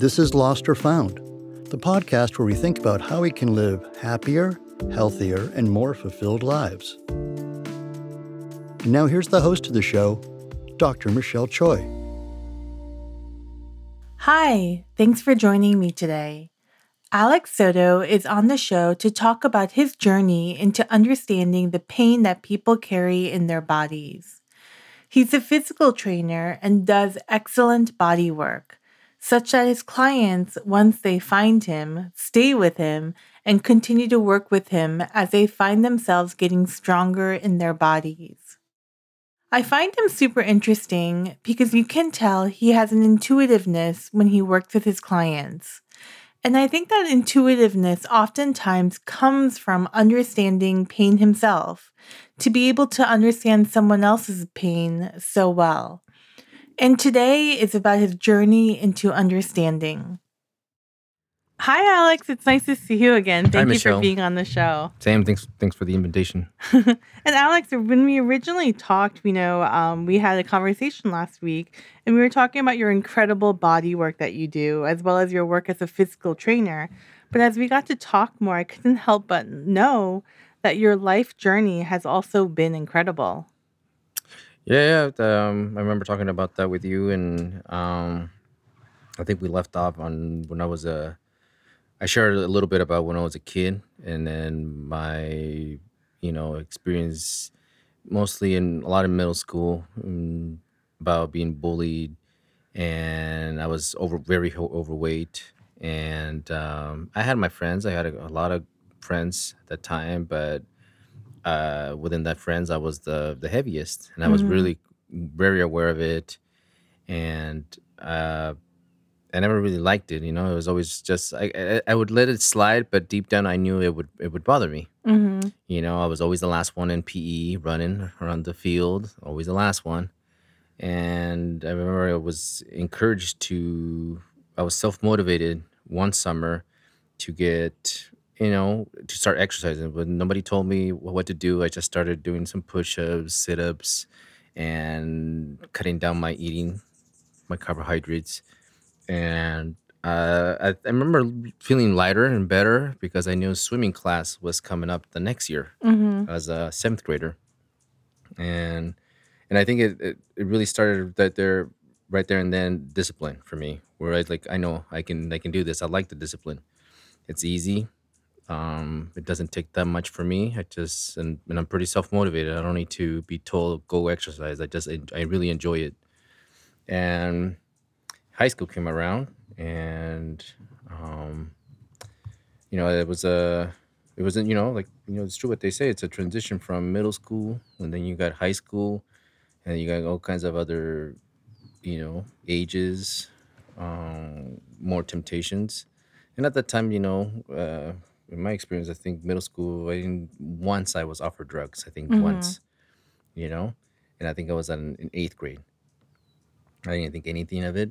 This is Lost or Found, the podcast where we think about how we can live happier, healthier, and more fulfilled lives. And now here's the host of the show, Dr. Michelle Choi. Hi, thanks for joining me today. Alex Soto is on the show to talk about his journey into understanding the pain that people carry in their bodies. He's a physical trainer and does excellent body work, such that his clients, once they find him, stay with him and continue to work with him as they find themselves getting stronger in their bodies. I find him super interesting because you can tell he has an intuitiveness when he works with his clients. And I think that intuitiveness oftentimes comes from understanding pain himself, to be able to understand someone else's pain so well. And today is about his journey into understanding. Hi, Alex. It's nice to see you again. Thank Hi, you for being on the show. Sam, thanks thanks for the invitation. and Alex, when we originally talked, we know um, we had a conversation last week, and we were talking about your incredible body work that you do, as well as your work as a physical trainer. But as we got to talk more, I couldn't help but know that your life journey has also been incredible. Yeah, yeah. Um, I remember talking about that with you, and um, I think we left off on when I was a. I shared a little bit about when I was a kid, and then my, you know, experience, mostly in a lot of middle school, about being bullied, and I was over very overweight, and um, I had my friends. I had a, a lot of friends at that time, but uh, within that friends, I was the the heaviest, and I was Mhm. really very aware of it, and uh, I never really liked it. You know, it was always just I, I I would let it slide, but deep down, I knew it would it would bother me. Mm-hmm. You know, I was always the last one in PE, running around the field, always the last one. And I remember I was encouraged to, I was self motivated one summer to get, you know, to start exercising. But nobody told me what to do. I just started doing some push ups, sit ups, and cutting down my eating, my carbohydrates. And uh, I, I remember feeling lighter and better because I knew swimming class was coming up the next year Mm-hmm. as a seventh grader, and and I think it, it, it really started that there right there and then discipline for me where I like I know I can I can do this I like the discipline it's easy um it doesn't take that much for me. I just and, and I'm pretty self motivated I don't need to be told go exercise. I just I, I really enjoy it. And high school came around and um you know it was a it wasn't you know like you know it's true what they say it's a transition from middle school and then you got high school and you got all kinds of other you know ages um more temptations. And at that time you know uh in my experience i think middle school i didn't once i was offered drugs i think Mhm. once you know and i think i was in, in eighth grade i didn't think anything of it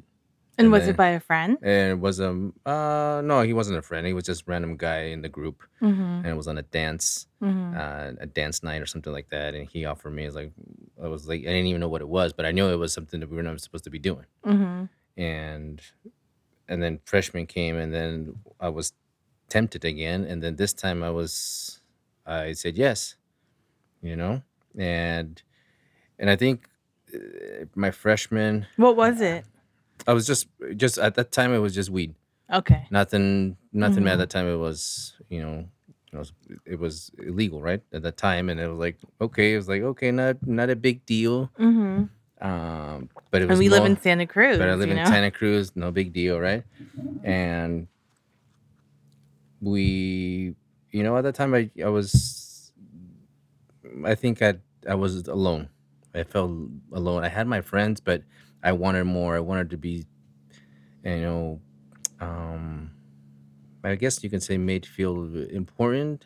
And And was then- it by a friend? and it was um uh no he wasn't a friend he was just random guy in the group Mm-hmm. and it was on a dance Mm-hmm. uh, a dance night or something like that and he offered me I was like i was like i didn't even know what it was but i knew it was something that we were not supposed to be doing Mm-hmm. and and then freshman came and then i was tempted again and then this time i was i said yes you know and and i think uh, my freshman What was it? i was just just at that time it was just weed Okay. nothing nothing Mhm. at that time it was you know it was, it was illegal right at that time and it was like okay it was like okay not not a big deal Mm-hmm. um but it And was we live in Santa Cruz. but I live in know? Santa Cruz, no big deal, right? And we, you know, at that time I, I was, I think I, I was alone. I felt alone. I had my friends, but I wanted more. I wanted to be, you know, um, I guess you can say made feel important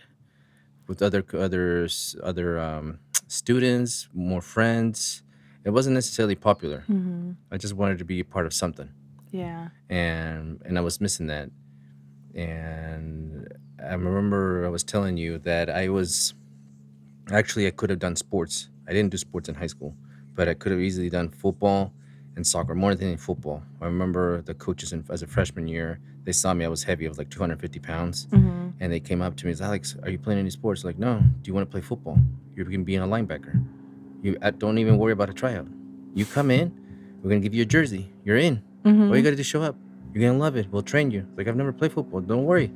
with other others, other um, students, more friends. It wasn't necessarily popular. Mm-hmm. I just wanted to be a part of something, Yeah. and and I was missing that. And I remember I was telling you that I was actually I could have done sports. I didn't do sports in high school, but I could have easily done football and soccer more than football. I remember the coaches in, as a freshman year, they saw me. I was heavy. I was like 250 pounds, Mm-hmm. and they came up to me and "Alex, are you playing any sports?" Like, no. Do you want to play football? You're gonna be in a linebacker. You uh, don't even worry about a tryout. You come in. We're gonna give you a jersey. You're in. Mm-hmm. All you gotta do is show up. You're gonna love it. We'll train you. Like I've never played football. Don't worry.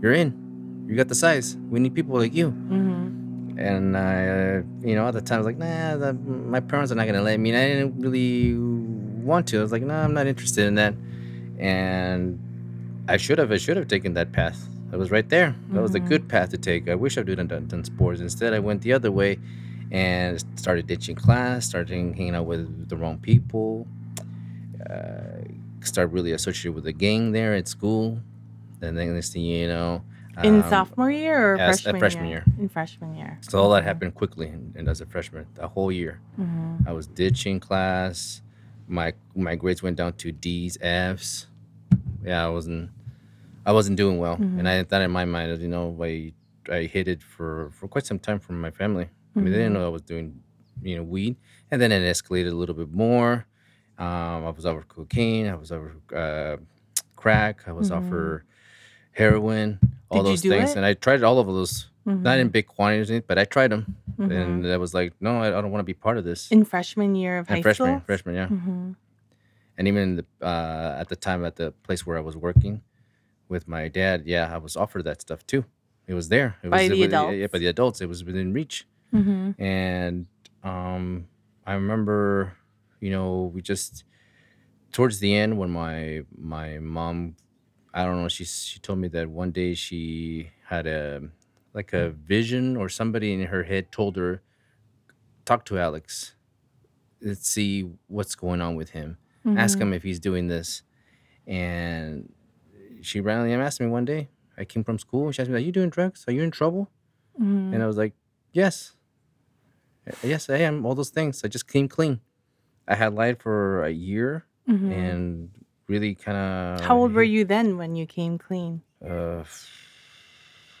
You're in. You got the size. We need people like you. Mm-hmm. And I, uh, you know, at the time I was like, nah, the, my parents are not gonna let me. And I didn't really want to. I was like, nah, I'm not interested in that. And I should have. I should have taken that path. That was right there. That was the Mhm. good path to take. I wish I would have done, done sports. Instead, I went the other way and started ditching class, started hanging out with the wrong people. Uh, started really associated with the gang there at school. And then next thing you know, In um, sophomore year or freshman, freshman year? year. In freshman year. So all that happened quickly, and, and as a freshman, a whole year, Mm-hmm. I was ditching class. My my grades went down to D's, F's. Yeah, I wasn't I wasn't doing well, Mhm. and I thought in my mind, you know, I I hid it for for quite some time from my family. I mean, they didn't Mhm. know I was doing, you know, weed, and then it escalated a little bit more. Um, I was over cocaine. I was over uh, crack. I was Mhm. over heroin. All Did those things, it? and I tried all of those. Not in big quantities, but I tried them Mhm. and I was like, no, I, I don't want to be part of this. in freshman year of high freshman, school. freshman, yeah. Mm-hmm. And even the, uh, at the time at the place where I was working with my dad, yeah, I was offered that stuff too. It was there. It By was the Yeah, adults? by the adults. It was within reach. Mm-hmm. And um, I remember, you know, we just towards the end when my my mom, I don't know, she she told me that one day she had a like a vision or somebody in her head told her, talk to Alex, let's see what's going on with him, ask him if he's doing this, and she randomly asked me one day. I came from school and she asked me, "Are you doing drugs? Are you in trouble?" Mm-hmm. And I was like, yes. "Uh, Yes, I am. All those things. I just came clean. I had lied for a year Mm-hmm. and really kind of. How old were you then when you came clean? Uh,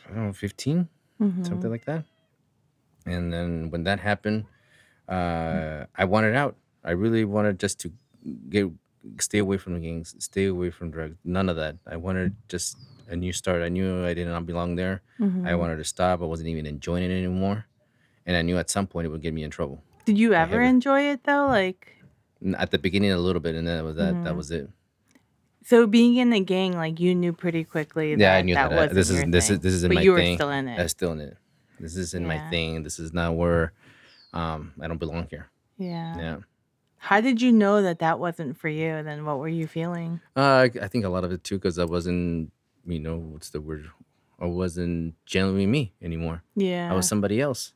I don't know, 15, Mm-hmm. something like that. And then when that happened, uh, I wanted out. I really wanted just to get stay away from the gangs, stay away from drugs. None of that. I wanted just a new start. I knew I did not belong there. Mm-hmm. I wanted to stop. I wasn't even enjoying it anymore. And I knew at some point it would get me in trouble. Did you ever enjoy it though? Like, At the beginning, a little bit, and then that was that. That Mhm. was it. so being in the gang, like you knew pretty quickly. That Yeah, I knew that. that. This is this is this is in but my you were thing. still in it. I'm still in it. This isn't Yeah. my thing. This is not where um I don't belong here. yeah. Yeah. How did you know that that wasn't for you? Then what were you feeling? Uh, I, I think a lot of it too, because I wasn't, you know, what's the word? I wasn't genuinely me anymore. Yeah. I was somebody else.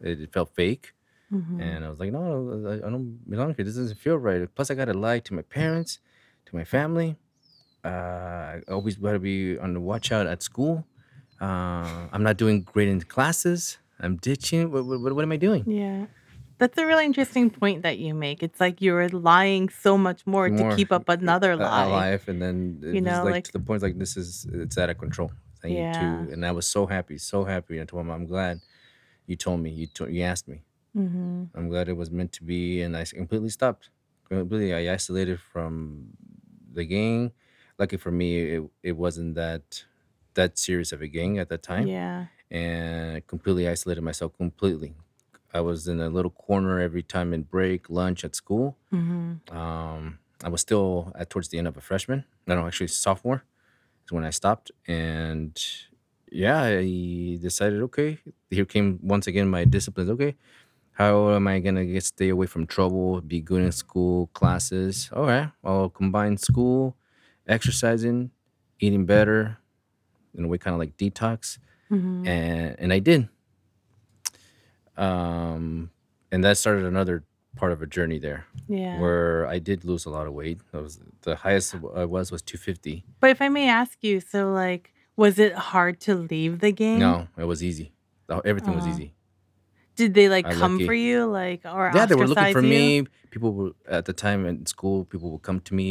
It, it felt fake, Mhm. and I was like, no, I, I don't belong here. This doesn't feel right. Plus, I gotta lie to my parents, to my family. Uh, I always gotta be on the watch out at school. Uh, I'm not doing great in classes. I'm ditching. What, what, what am I doing? Yeah. That's a really interesting point that you make. It's like you're lying so much more, More, to keep up another lie. alive and then it You was know, like, like- to the point like this is it's out of control I need Yeah. to and I was so happy so happy I told him I'm glad you told me you told you asked me Mm-hmm. I'm glad it was meant to be and I completely stopped completely I isolated from the gang lucky for me it, it wasn't that that serious of a gang at that time Yeah. and I completely isolated myself completely I was in a little corner every time in break lunch at school Mm-hmm. um, I was still at towards the end of a freshman. No, no, actually sophomore is when I stopped, and yeah, I decided okay. Here came once again my disciplines. Okay, how am I gonna get stay away from trouble? Be good in school classes. All right, I'll combine school, exercising, eating better, in a way, kind of like detox, Mm-hmm. and and I did. Um, and that started another part of a journey there Yeah. where I did lose a lot of weight. That was the highest I was was 250. But if I may ask you, so like, was it hard to leave the game? No, it was easy. Everything was Oh. easy. Did they like I come lucky. for you, like, or Yeah, they were looking for you? me. People were at the time in school. People would come to me.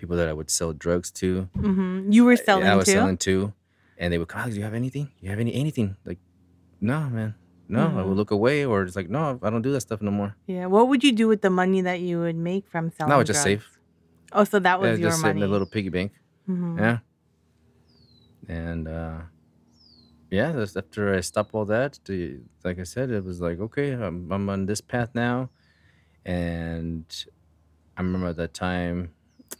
People that I would sell drugs to. Mm-hmm. You were selling I was too. selling too, and they would come. "Alex, Do you have anything? You have any anything? Like, no, man, no, I would Mhm. look away or it's like, no, I don't do that stuff no more. Yeah. What would you do with the money that you would make from selling? No, I would just save. Oh, so that Yeah, was your just sit in a little piggy bank. Mhm. Yeah. And uh yeah, that's after I stopped all that, the, like I said, it was like, okay, I'm, I'm on this path now. And I remember at that time,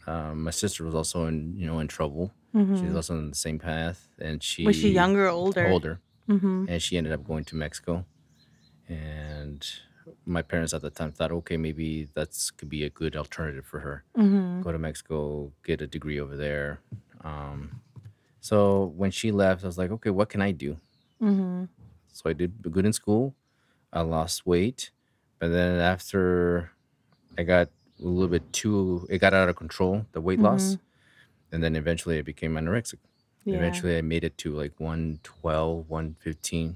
um, my sister was also in, you know, in trouble. She was Mhm. also on the same path, and she Was she younger or older? older, Mhm. and she ended up going to Mexico. And my parents at the time thought, okay, maybe that's could be a good alternative for her. Mhm. Go to Mexico, get a degree over there. Um, so when she left, I was like, okay, what can I do? Mhm. So I did good in school. I lost weight, but then after I got a little bit too, it got out of control, the weight loss, Mhm. and then eventually I became anorexic. Yeah. Eventually I made it to like 112, 115.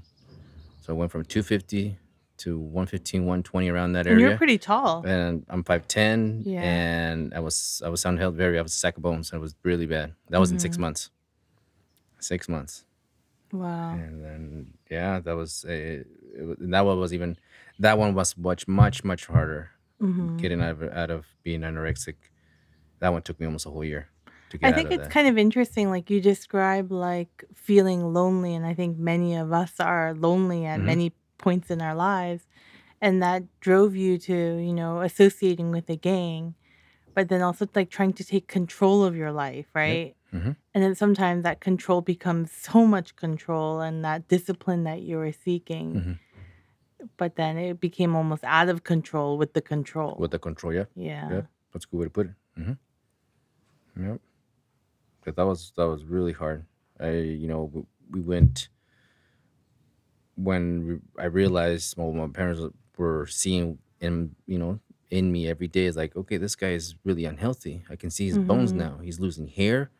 So I went from 250 to 115, 120 around that And you're pretty tall. And I'm 5'10 Yeah. and I was I was sound health very I was a sack of bones. It was really bad. That was in six Mhm. months. Six months. Wow. And then yeah, that was a it, was- that one was even that one was much much much harder Mhm. getting out of out of being anorexic. That one took me almost a whole year to I get out think it's that. kind of interesting, like you describe, like feeling lonely, and I think many of us are lonely at hmm many points in our lives, and that drove you to, you know, associating with a gang, but then also like trying to take control of your life, Yep. Right? hmm And then sometimes that control becomes so much control and that discipline that you were seeking, hmm but then it became almost out of control with the control. With the control, yeah, Yeah. yep. That's a good way to put it. hmm Yep. But that was that was really hard. I you know we, we went when we, I realized well my parents were seeing in you know in me every day is like okay this guy is really unhealthy. I can see his bones hmm now. He's losing hair.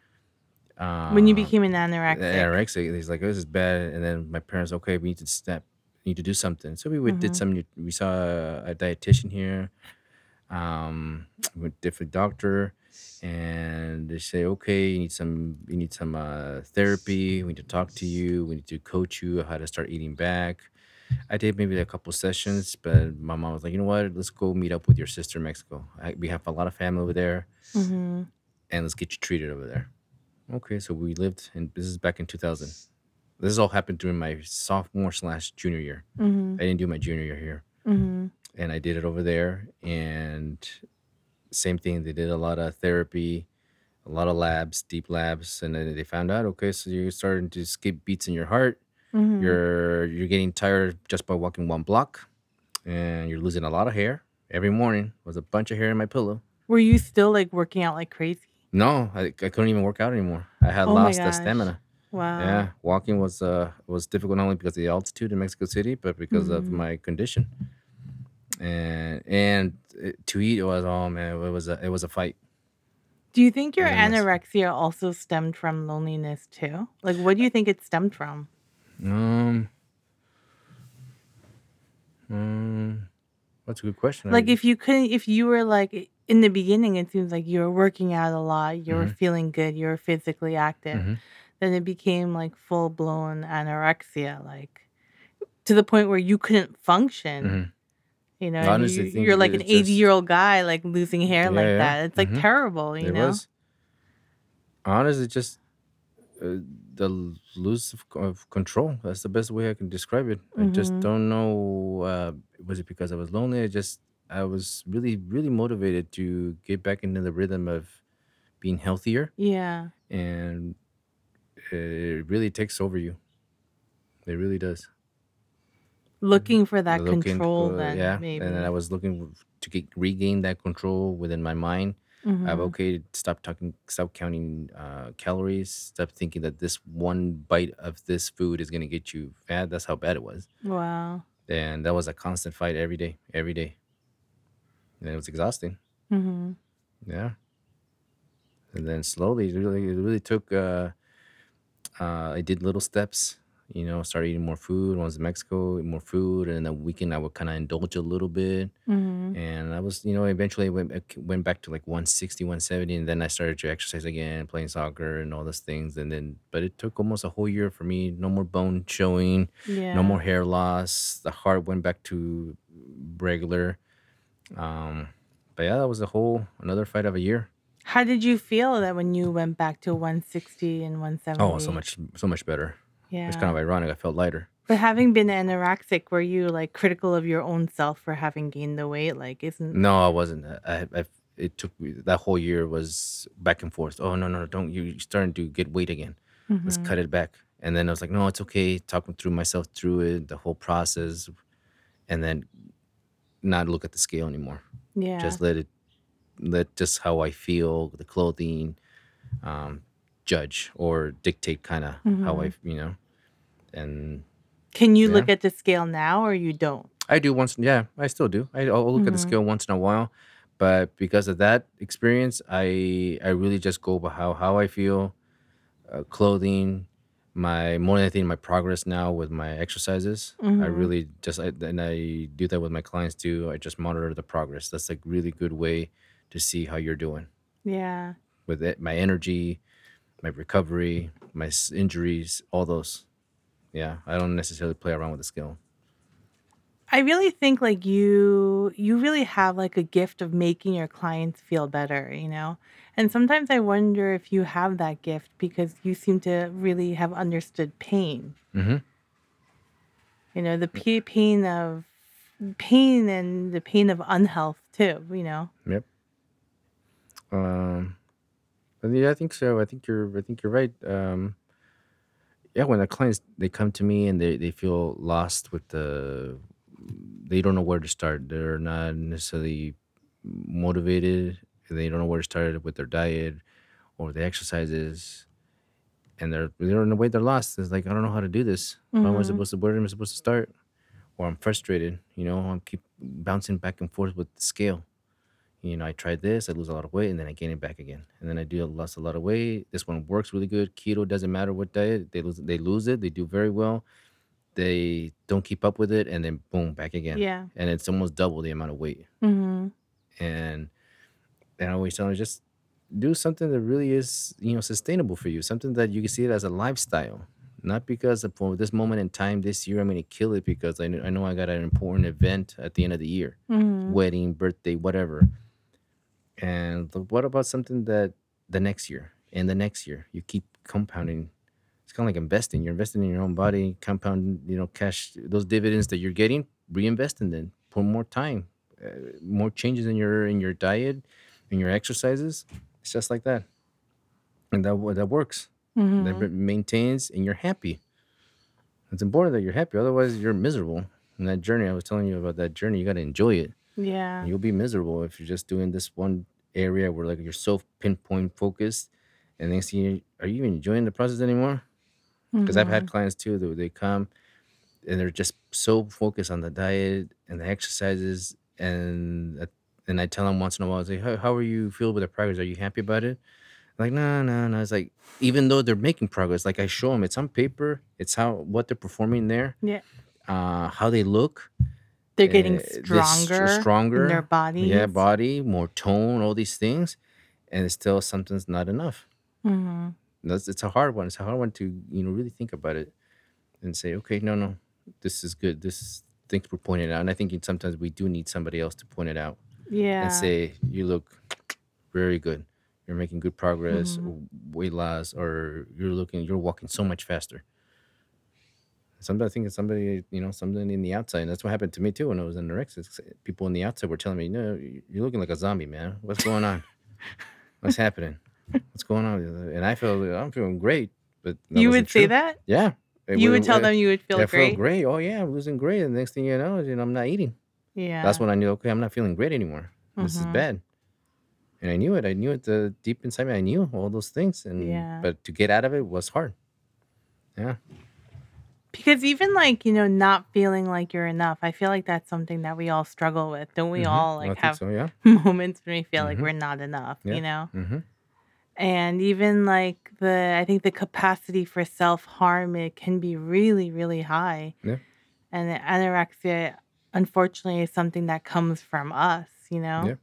When you Um, became an anorexic. anorexic. He's like, "Oh, this is bad. And then my parents, okay, we need to step, need to do something. So we would, did some. We saw a dietitian here, um, with different doctor, and they say, okay, you need some, you need some uh, therapy. We need to talk to you. We need to coach you how to start eating back. I did maybe a couple sessions, but my mom was like, you know what? Let's go meet up with your sister in Mexico. I, we have a lot of family over there, hmm and let's get you treated over there. Okay, so we lived, and this is back in 2000. This all happened during my sophomore slash junior year. hmm I didn't do my junior year here, hmm and I did it over there. And same thing, they did a lot of therapy, a lot of labs, deep labs, and then they found out, okay, so you're starting to skip beats in your heart. hmm You're you're getting tired just by walking one block, and you're losing a lot of hair. Every morning was a bunch of hair in my pillow. Were you still like working out like crazy? No, I, I couldn't even work out anymore. I had Oh lost the stamina. Wow. Yeah, walking was uh was difficult not only because of the altitude in Mexico City, but because of hmm my condition. And and it, to eat was oh man, it was a it was a fight. Do you think your anorexia also stemmed from loneliness too? Like, what do you think it stemmed from? Um, um, that's a good question. Like, if you couldn't, if you were like in the beginning, it seems like you were working out a lot, you were mm-hmm, feeling good, you were physically active. mm-hmm, Then it became like full blown anorexia, like to the point where you couldn't function. mm-hmm. You know, honestly you, you're like an 80 just year old guy like losing hair yeah, like yeah. that. It's like Mm-hmm. terrible, you It know? was honestly just uh, the lose of, of control. That's the best way I can describe it. I just Mm-hmm. don't know. Uh, was it because I was lonely? I just I was really really motivated to get back into the rhythm of being healthier, Yeah. and it really takes over you. It really does. Looking for that Looking, control, then yeah, and then I was looking to get regain that control within my mind. I've Mm-hmm. okay, stop talking, stop counting uh, calories, stop thinking that this one bite of this food is gonna get you fat. That's how bad it was, Wow. and that was a constant fight every day, every day, and it was exhausting. Mm-hmm. Yeah, and then slowly, it really, it really took. Uh, uh, I did little steps. You know, started eating more food. When I was in Mexico, eat more food, and then the weekend I would kind of indulge a little bit. Mhm. And I was, you know, eventually went back- went back to like 160, 170, and then I started to exercise again, playing soccer and all those things. And then, but it took almost a whole year for me. No more bone showing, yeah. no more hair loss. The heart went back to regular. Um, but yeah, that was a whole another fight of a year. How did you feel that when you went back to 160 and 170? Oh, so much, so much better. Yeah, it's kind of ironic. I felt lighter. But having been anorexic, were you like critical of your own self for having gained the weight? Like, isn't No, I wasn't. I, I, it took me that whole year was back and forth. Oh no, no, don't you you're starting to get weight again? Let's Mhm. cut it back. And then I was like, no, it's okay. Talking through myself through it, the whole process, and then not look at the scale anymore. Yeah. Just let it, let just how I feel, the clothing, um, judge or dictate kind of how I, Mhm. you know, and Can you yeah. look at the scale now or you don't? I do once. Yeah, I still do. I, I'll look at the Mhm. scale once in a while, but because of that experience, I I really just go by how how I feel, uh, clothing, my more than anything, my progress now with my exercises. I Mhm. really just I, and I do that with my clients too. I just monitor the progress. That's a really good way to see how you're doing Yeah. with it, my energy, my recovery, my injuries, all those. Yeah, I don't necessarily play around with the scale. I really think like you you really have like a gift of making your clients feel better, you know? And sometimes I wonder if you have that gift because you seem to really have understood pain. Mm-hmm. You know, the pa- pain of pain and the pain of unhealth too, you know. Yep. Um, but yeah, I think so. I think you're. I think you're right. Um, yeah, when the clients they come to me and they they feel lost with the, they don't know where to start. They're not necessarily motivated. They don't know where to start with their diet or the exercises, and they're they're in a way they're lost. It's like I don't know how to do this. How am I Mhm. supposed to? Where am I supposed to start? Or I'm frustrated. You know, I keep bouncing back and forth with the scale you know, I tried this, I lose a lot of weight, and then I gain it back again. And then I do lost a lot of weight. This one works really good. Keto doesn't matter what diet they lose. They lose it. They do very well. They don't keep up with it, and then boom, back again. Yeah. And it's almost double the amount of weight. Mhm. And and I always tell them just do something that really is you know sustainable for you. Something that you can see it as a lifestyle. Not because of- for this moment in time this year I'm going to kill it because I know, I know I got an important event at the end of the year, Mhm. wedding, birthday, whatever. And what about something that the next year and the next year you keep compounding? It's kind of like investing. You're investing in your own body, compound, you know, cash those dividends that you're getting, reinvest in them. Put more time, uh, more changes in your in your diet, in your exercises. It's just like that, and that that works. That Mhm. ma- maintains, and you're happy. It's important that you're happy. Otherwise, you're miserable. In that journey, I was telling you about that journey. You got to enjoy it. Yeah. You'll be miserable if you're just doing this one area where like you're so pinpoint focused, and next thing you, are you even enjoying the process anymore? Because I've had Mhm. clients too that they come and they're just so focused on the diet and the exercises, and and I tell them once in a while, I say, how, how are you feel with the progress? Are you happy about it? Like, no, no, no. It's like even though they're making progress, like I show them, it's on paper. It's how what they're performing there, Yeah. uh, how they look, They're getting uh, they're stronger in their stronger, yeah, body, more tone, all these things, and it's still something's not enough. Mhm. That's it's a hard one. It's a hard one to you know really think about it and say, okay, no, no, this is good. This things were pointed out, and I think sometimes we do need somebody else to point it out Yeah. and say, you look very good. You're making good progress, Mhm. weight loss, or you're looking, you're walking so much faster. Sometimes I think it's somebody, you know, something in the outside. And that's what happened to me too when I was anorexic. People in the outside were telling me, no, you're looking like a zombie, man. What's going on? What's happening? What's going on? And I feel, I'm feeling great, but You would say that? Yeah. It You would tell them you would feel I feel great? great. Oh yeah, I'm losing great. And the next thing you know, you know, I'm not eating. Yeah. That's when I knew, okay, I'm not feeling great anymore. This is Mhm. bad. And I knew it. I knew it uh, deep inside me. I knew all those things. And Yeah. but to get out of it was hard. Yeah. Because even like, you know, not feeling like you're enough, I feel like that's something that we all struggle with. Don't we hmm all like have so. Yeah. moments when we feel like hmm we're not enough, Yeah. you know? And even like the, I think the capacity for self harm, it can be really, really high. Yeah. And the anorexia, unfortunately, is something that comes from us, you know? Yeah.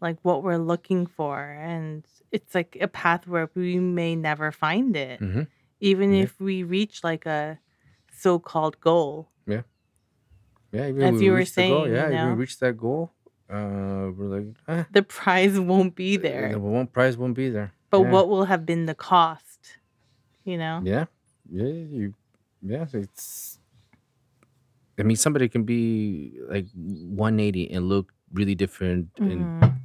Like what we're looking for. And it's like a path where we may never find it, Mm-hmm. even Yeah. if we reach like a so called goal. Yeah, Yeah, even As we you were the goal, saying, yeah, you if we reach that goal, uh, we're like, ah, The prize won't be the there, one prize won't be there. But Yeah. what will have been the cost, you know? Yeah, yeah, you, yeah. It's. I mean, somebody can be like 180 and look really different, and Mhm.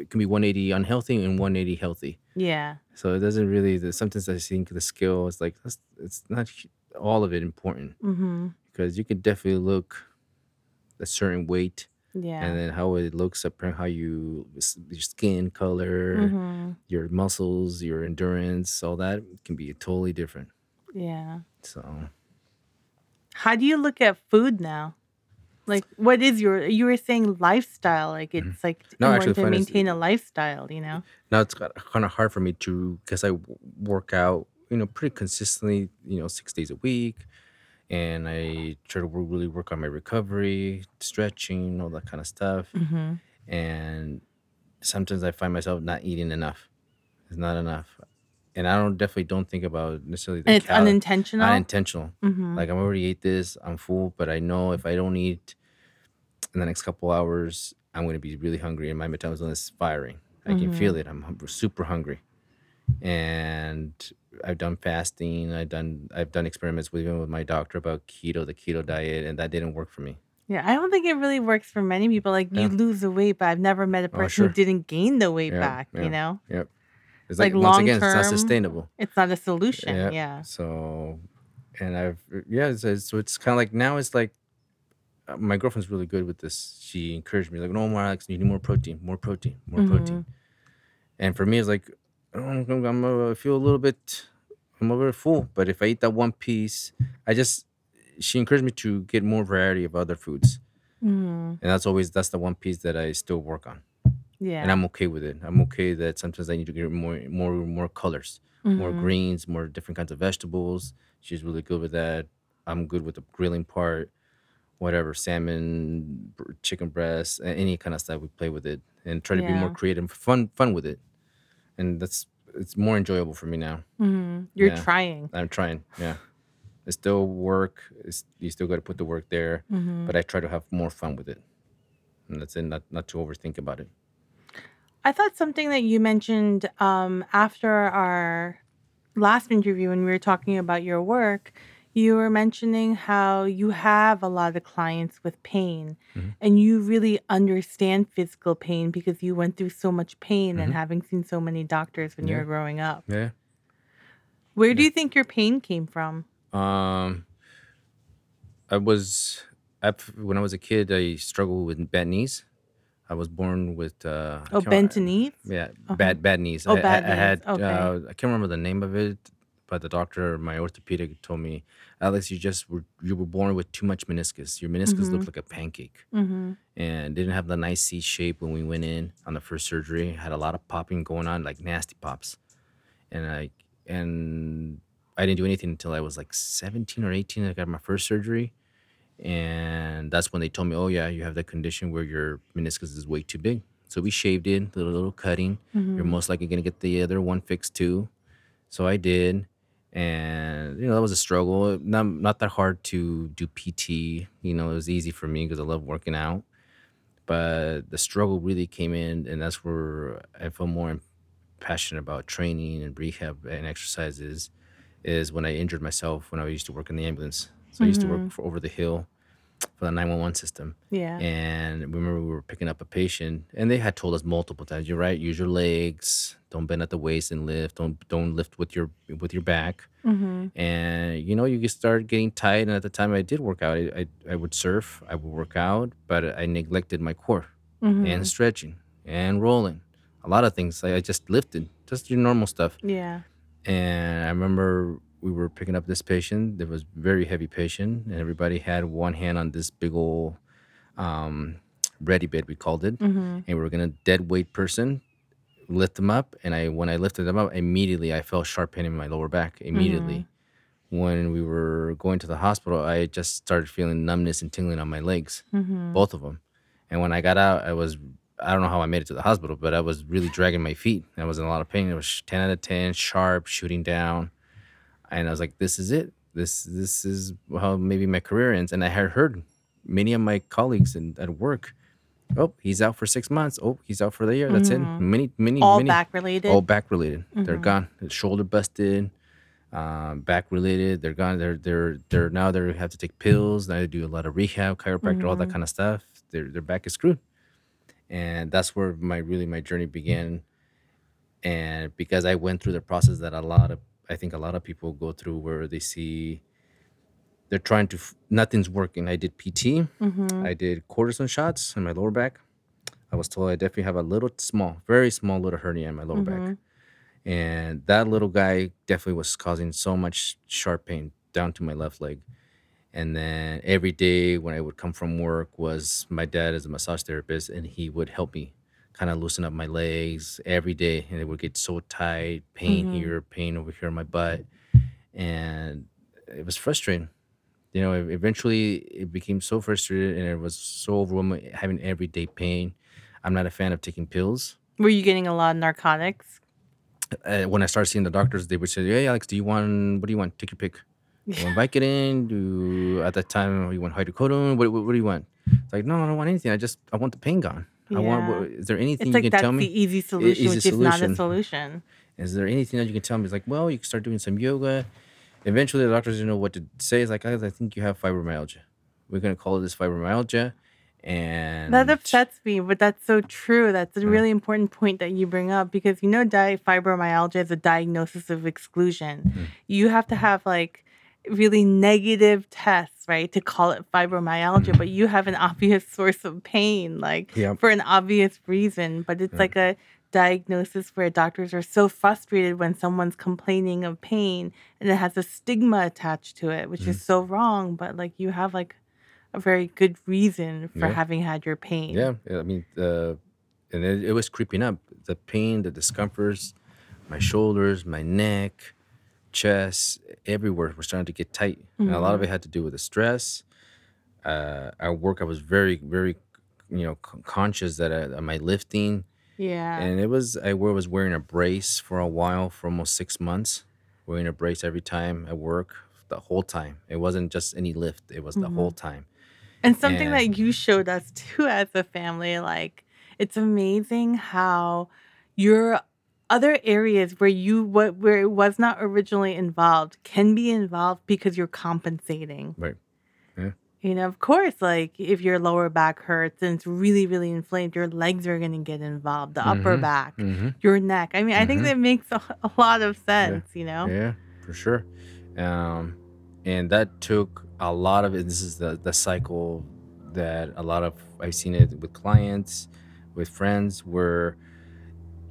it can be 180 unhealthy and 180 healthy. Yeah. So it doesn't really. the- Sometimes I think the skill is like that's, it's not all of it important Mm-hmm. because you can definitely look a certain weight Yeah. and then how it looks up how you your skin color Mm-hmm. your muscles your endurance all that can be totally different Yeah. so How do you look at food now? Like, what is your? You were saying lifestyle. Like, Mhm. it's like No, actually, to funny is- maintain a lifestyle. You know. now it's kind of hard for me to because i work out you know pretty consistently you know six days a week and i try to really work on my recovery stretching all that kind of stuff Mm-hmm. and sometimes i find myself not eating enough it's not enough and i don't definitely don't think about necessarily the And it's cal- unintentional. unintentional mm-hmm. Like I'm already ate this, I'm full, but I know if I don't eat in the next couple hours, I'm gonna be really hungry, and my metabolism is firing. I can feel it. I'm super hungry, and I've done fasting. I've done I've done experiments with even with my doctor about keto, the keto diet, and that didn't work for me. yeah, I don't think it really works for many people. Like, you Yeah. lose the weight, but I've never met a Oh, person sure. who didn't gain the weight Yeah, back. yeah. You know, Yep. It's Like like, once long again, it's not sustainable. it's not a solution. Yeah. Yeah. So, and I've yeah, it's, it's- so it's kind of like now it's like uh, my girlfriend's really good with this. She encouraged me like, no more, Alex, you need more protein, more protein, more protein. And for me, it's like oh, I'm, I'm, uh, I feel a little bit, I'm a little full. But if I eat that one piece, I just she encouraged me to get more variety of other foods, Mm-hmm. and that's always that's the one piece that I still work on, Yeah. and I'm okay with it. I'm okay that sometimes I need to get more, more, more colors more Mhm. greens, more different kinds of vegetables. She's really good with that. I'm good with the grilling part, whatever salmon, chicken breast, any kind of stuff. We play with it and try to be more creative, fun, fun with it, and that's it's more enjoyable for me now. Mhm. You're Yeah. trying. I'm trying, yeah. It's still work. It's, you still got to put the work there, Mhm. but I try to have more fun with it, and that's it. Not not to overthink about it. I thought something that you mentioned um, after our last interview when we were talking about your work, you were mentioning how you have a lot of clients with pain Mhm. and you really understand physical pain because you went through so much pain and Mhm. having seen so many doctors when you were growing up. Yeah. Where do you think your pain came from? Um, I was I, when I was a kid. I struggled with bad knees. I was born with uh, Oh, bent knees? Yeah, Uh-huh. bad bad knees. Oh, I, bad I, I had Okay. uh, I can't remember the name of it, but the doctor, my orthopedic, told me, Alex, you just were you were born with too much meniscus. Your meniscus Mhm. looked like a pancake Mm-hmm. and didn't have the nice C shape when we went in on the first surgery. Had a lot of popping going on, like nasty pops, and I and I didn't do anything until I was like 17 or 18. I got my first surgery, and that's when they told me, "Oh yeah, you have that condition where your meniscus is way too big." So we shaved it, did a little cutting. You're most likely gonna get the other one fixed too. So I did, and you know that was a struggle. Not not that hard to do PT. You know, it was easy for me because I love working out. But the struggle really came in, and that's where I feel more passionate about training and rehab and exercises. Is when I injured myself when I used to work in the ambulance. So I used to work mm-hmm. for over the hill for the 911 system. Yeah. And remember, we were picking up a patient, and they had told us multiple times, "You're right. Use your legs. Don't bend at the waist and lift. Don't don't lift with your with your back." Mm-hmm. And you know, you start getting tight. And at the time, I did work out. I I, I would surf. I would work out, but I neglected my core Mm-hmm. and stretching and rolling. A lot of things. I I just lifted, just your normal stuff. Yeah. And I remember we were picking up this patient. There was very heavy patient, and everybody had one hand on this big old um, ready bed, we called it. Mm-hmm. And we were gonna dead weight person lift them up, and I when I lifted them up, immediately I felt sharp pain in my lower back. Immediately, when we were going to the hospital, I just started feeling numbness and tingling on my legs, Mm-hmm. both of them. And when I got out, I was I don't know how I made it to the hospital, but I was really dragging my feet. I was in a lot of pain. It was ten out of ten, sharp, shooting down, and I was like, "This is it. This this is how maybe my career ends." And I had heard many of my colleagues in, at work, "Oh, he's out for six months. Oh, he's out for the year. That's it." Mm-hmm. Many many All many back related. all back related. They're mm-hmm. gone. Shoulder busted, um, back related. They're gone. They're they're they're now they have to take pills. Now they do a lot of rehab, chiropractor, all that mm-hmm. kind of stuff. Their their back is screwed, and that's where my really my journey began. And because I went through the process that a lot of I think a lot of people go through, where they see they're trying to f- nothing's working. I did PT. Mm-hmm. I did cortisone shots in my lower back. I was told I definitely have a little small, very small little hernia in my lower Mm-hmm. back. And that little guy definitely was causing so much sharp pain down to my left leg. And then every day when I would come from work was my dad is a massage therapist and he would help me kind of loosen up my legs every day and it would get so tight, pain Mhm. here, pain over here in my butt. And it was frustrating. You know, eventually it became so frustrated and it was so overwhelming having everyday pain. I'm not a fan of taking pills. Were you getting a lot of narcotics? uh, when I started seeing the doctors, they would say, "Hey, Alex, do you want? What do you want? Take your pick. You want Vicodin? Do at that time you want hydrocodone? What, what, what do you want?" It's like, no, I don't want anything. I just I want the pain gone. I want. Yeah. what- Is there anything It's you like can that's tell the me? easy solution, easy which is not a solution. solution. Is there anything that you can tell me? It's like, well, you can start doing some yoga. Eventually, the doctors didn't know what to say. It's like, "Guys, I think you have fibromyalgia. We're gonna call it this fibromyalgia." And That upsets me, but that's so true. That's a Yeah. really important point that you bring up because you know, di- fibromyalgia is a diagnosis of exclusion. Mm. You have to have like really negative tests, right, to call it fibromyalgia, but you have an obvious source of pain, like Yep. for an obvious reason. But it's like a diagnosis where doctors are so frustrated when someone's complaining of pain and it has a stigma attached to it, which Mm. is so wrong. But like you have like a very good reason for Yeah. having had your pain. Yeah, I mean, the and it, it was creeping up. The pain, the discomforts, my shoulders, my neck, chest, everywhere were starting to get tight, and a lot of mm-hmm. it had to do with the stress. Uh, at work, I was very, very, you know, c- conscious that I, am I lifting, Yeah. and it was I was wearing a brace for a while, for almost six months, wearing a brace every time at work, the whole time. It wasn't just any lift; it was the mm-hmm. whole time. And something And- that you showed us too as a family, like it's amazing how your other areas where you what where it was not originally involved can be involved because you're compensating. Right. Yeah. You know, of course, like if your lower back hurts and it's really, really inflamed, your legs are gonna get involved, the upper Mhm. back, Mm-hmm. your neck. I mean, I think Mhm. that makes a, a lot of sense, you know? Yeah, for sure. Um, and that took a lot of it. This is the the cycle that a lot of I've seen it with clients, with friends, where